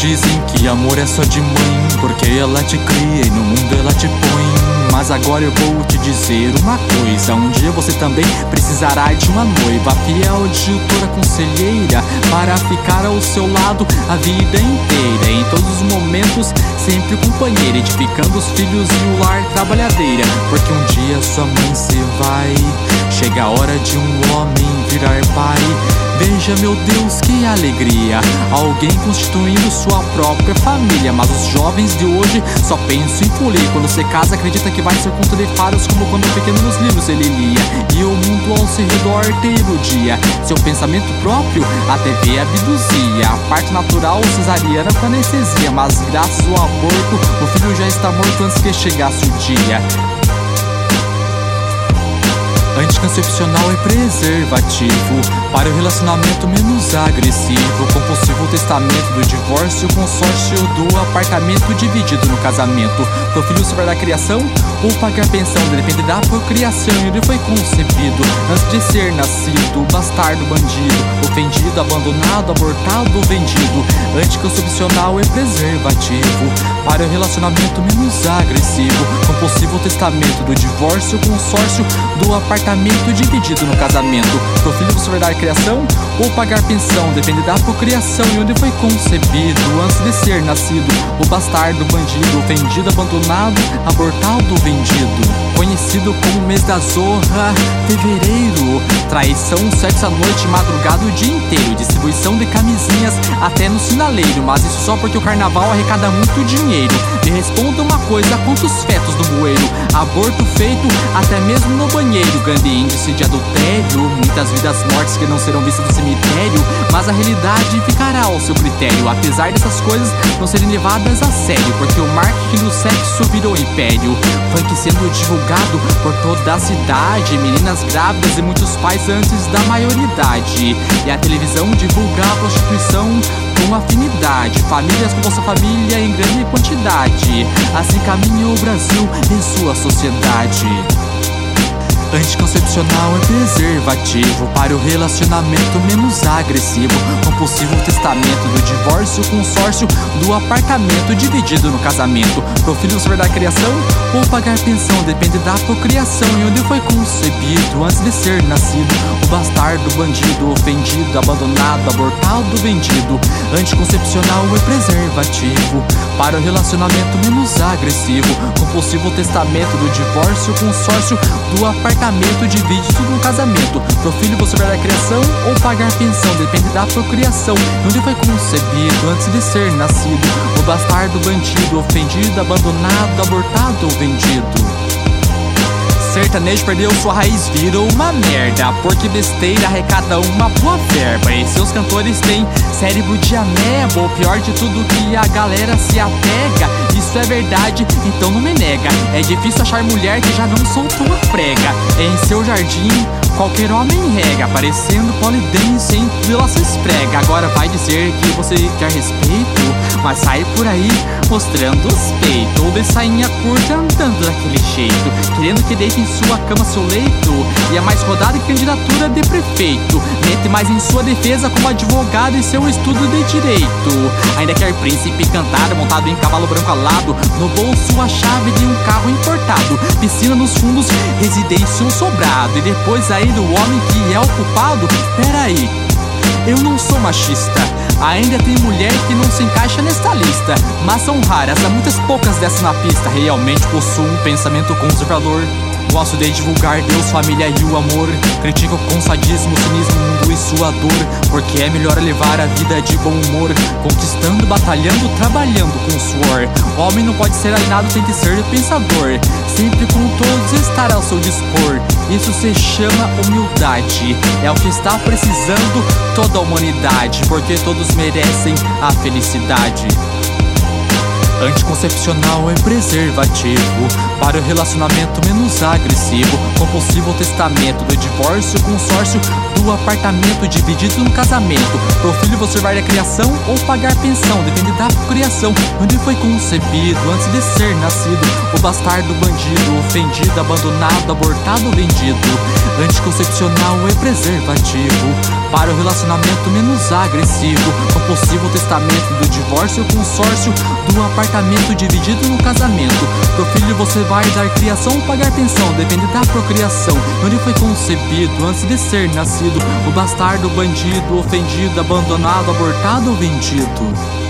dizem que amor é só de mãe, porque ela te cria e no mundo ela te põe. Mas agora eu vou te dizer uma coisa: um dia você também precisará de uma noiva fiel, tutora, conselheira, para ficar ao seu lado a vida inteira. Em todos os momentos, sempre companheira, edificando os filhos e o lar trabalhadeira. Porque um dia sua mãe se vai, chega a hora de um homem virar pai. Veja, meu Deus, que alegria! Alguém constituindo sua própria família. Mas os jovens de hoje só pensam em polir. Quando se casa, acredita que vai ser conto de faros, como quando pequeno nos livros ele lia. E o mundo ao seu redor te iludia. Seu pensamento próprio a TV abduzia. A parte natural cesariana com anestesia. Mas graças ao aborto, o filho já está morto antes que chegasse o dia. Anticoncepcional e preservativo Para o relacionamento menos agressivo. Compulsivo testamento do divórcio Consórcio do apartamento dividido no casamento. Pro filho sobre da criação ou pagar pensão Depende da procriação. Ele foi concebido antes de ser nascido. Bastardo, bandido, ofendido, abandonado, abortado vendido. Anticoncepcional e preservativo Para o relacionamento menos agressivo Compulsivo testamento do divórcio Consórcio do apartamento dividido no casamento. Pro filho vai dar criação ou pagar pensão, depende da procriação e onde foi concebido antes de ser nascido. O bastardo, bandido, ofendido, abandonado, abortado, vendido. Conhecido como mês da zorra, fevereiro. Traição, sexo à noite, madrugada o dia inteiro. Distribuição de até no sinaleiro. Mas isso só porque o carnaval arrecada muito dinheiro. Me responda uma coisa: quantos fetos no bueiro? Aborto feito até mesmo no banheiro grande índice de adultério, muitas vidas mortas que não serão vistas no cemitério, mas a realidade ficará ao seu critério, apesar dessas coisas não serem levadas a sério, porque o marketing do sexo virou império, funk sendo divulgado por toda a cidade, meninas grávidas e muitos pais antes da maioridade, e a televisão divulga a prostituição com afinidade, famílias com Bolsa Família em grande quantidade, assim caminha o Brasil em sua sociedade. Anticoncepcional é preservativo para o relacionamento menos agressivo. Compulsivo testamento do divórcio, consórcio do apartamento dividido no casamento. Pro filho da criação ou pagar pensão, depende da procriação e onde foi concebido antes de ser nascido. O bastardo, bandido, ofendido, abandonado, abortado, vendido. Anticoncepcional é preservativo para o relacionamento menos agressivo. Compulsivo testamento do divórcio, consórcio do apartamento divide tudo no casamento. Pro filho você vai dar criação ou pagar pensão, depende da procriação. Onde foi concebido antes de ser nascido? O bastardo, bandido, ofendido, abandonado, abortado vendido. Sertanejo perdeu sua raiz, virou uma merda. Porque besteira arrecada uma boa verba. E seus cantores têm cérebro de ameba. O pior de tudo que a galera se apega. Isso é verdade, então não me nega. É difícil achar mulher que já não soltou a prega. Em seu jardim, qualquer homem rega. Parecendo polidense, ela se esprega. Agora vai dizer que você quer respeito, mas sai por aí mostrando os peitos. Ou de sainha curta andando daquele jeito. Querendo que deite em sua cama seu leito. E é mais rodada que candidatura de prefeito. Mete mais em sua defesa como advogado e seu estudo de direito. Ainda quer príncipe cantar montado em cavalo branco alado. No bolso a chave de um carro importado. Piscina nos fundos, residência um sobrado. E depois ainda o homem que é o culpado. Peraí, eu não sou machista. Ainda tem mulher que não se encaixa nesta lista. Mas são raras, há muitas poucas dessas na pista. Realmente possuo um pensamento conservador. Gosto de divulgar Deus, família e o amor. Critico com sadismo, cinismo, mundo e sua dor. Porque é melhor levar a vida de bom humor. Conquistando, batalhando, trabalhando com suor. Homem não pode ser alienado, tem que ser pensador. Sempre com todos estar ao seu dispor. Isso se chama humildade. É o que está precisando toda a humanidade. Porque todos merecem a felicidade. Anticoncepcional é preservativo para o relacionamento menos agressivo. Compulsivo testamento do divórcio, consórcio do apartamento dividido no casamento. Pro filho você vai a criação ou pagar pensão, depende da criação. Onde foi concebido antes de ser nascido. O bastardo, bandido, ofendido, abandonado, abortado, vendido. Anticoncepcional é preservativo para o relacionamento menos agressivo. Com possível testamento do divórcio consórcio do apartamento dividido no casamento. Pro filho você vai dar criação ou pagar pensão, depende da procriação. Onde foi concebido antes de ser nascido, o bastardo, bandido, ofendido, abandonado, abortado ou vendido.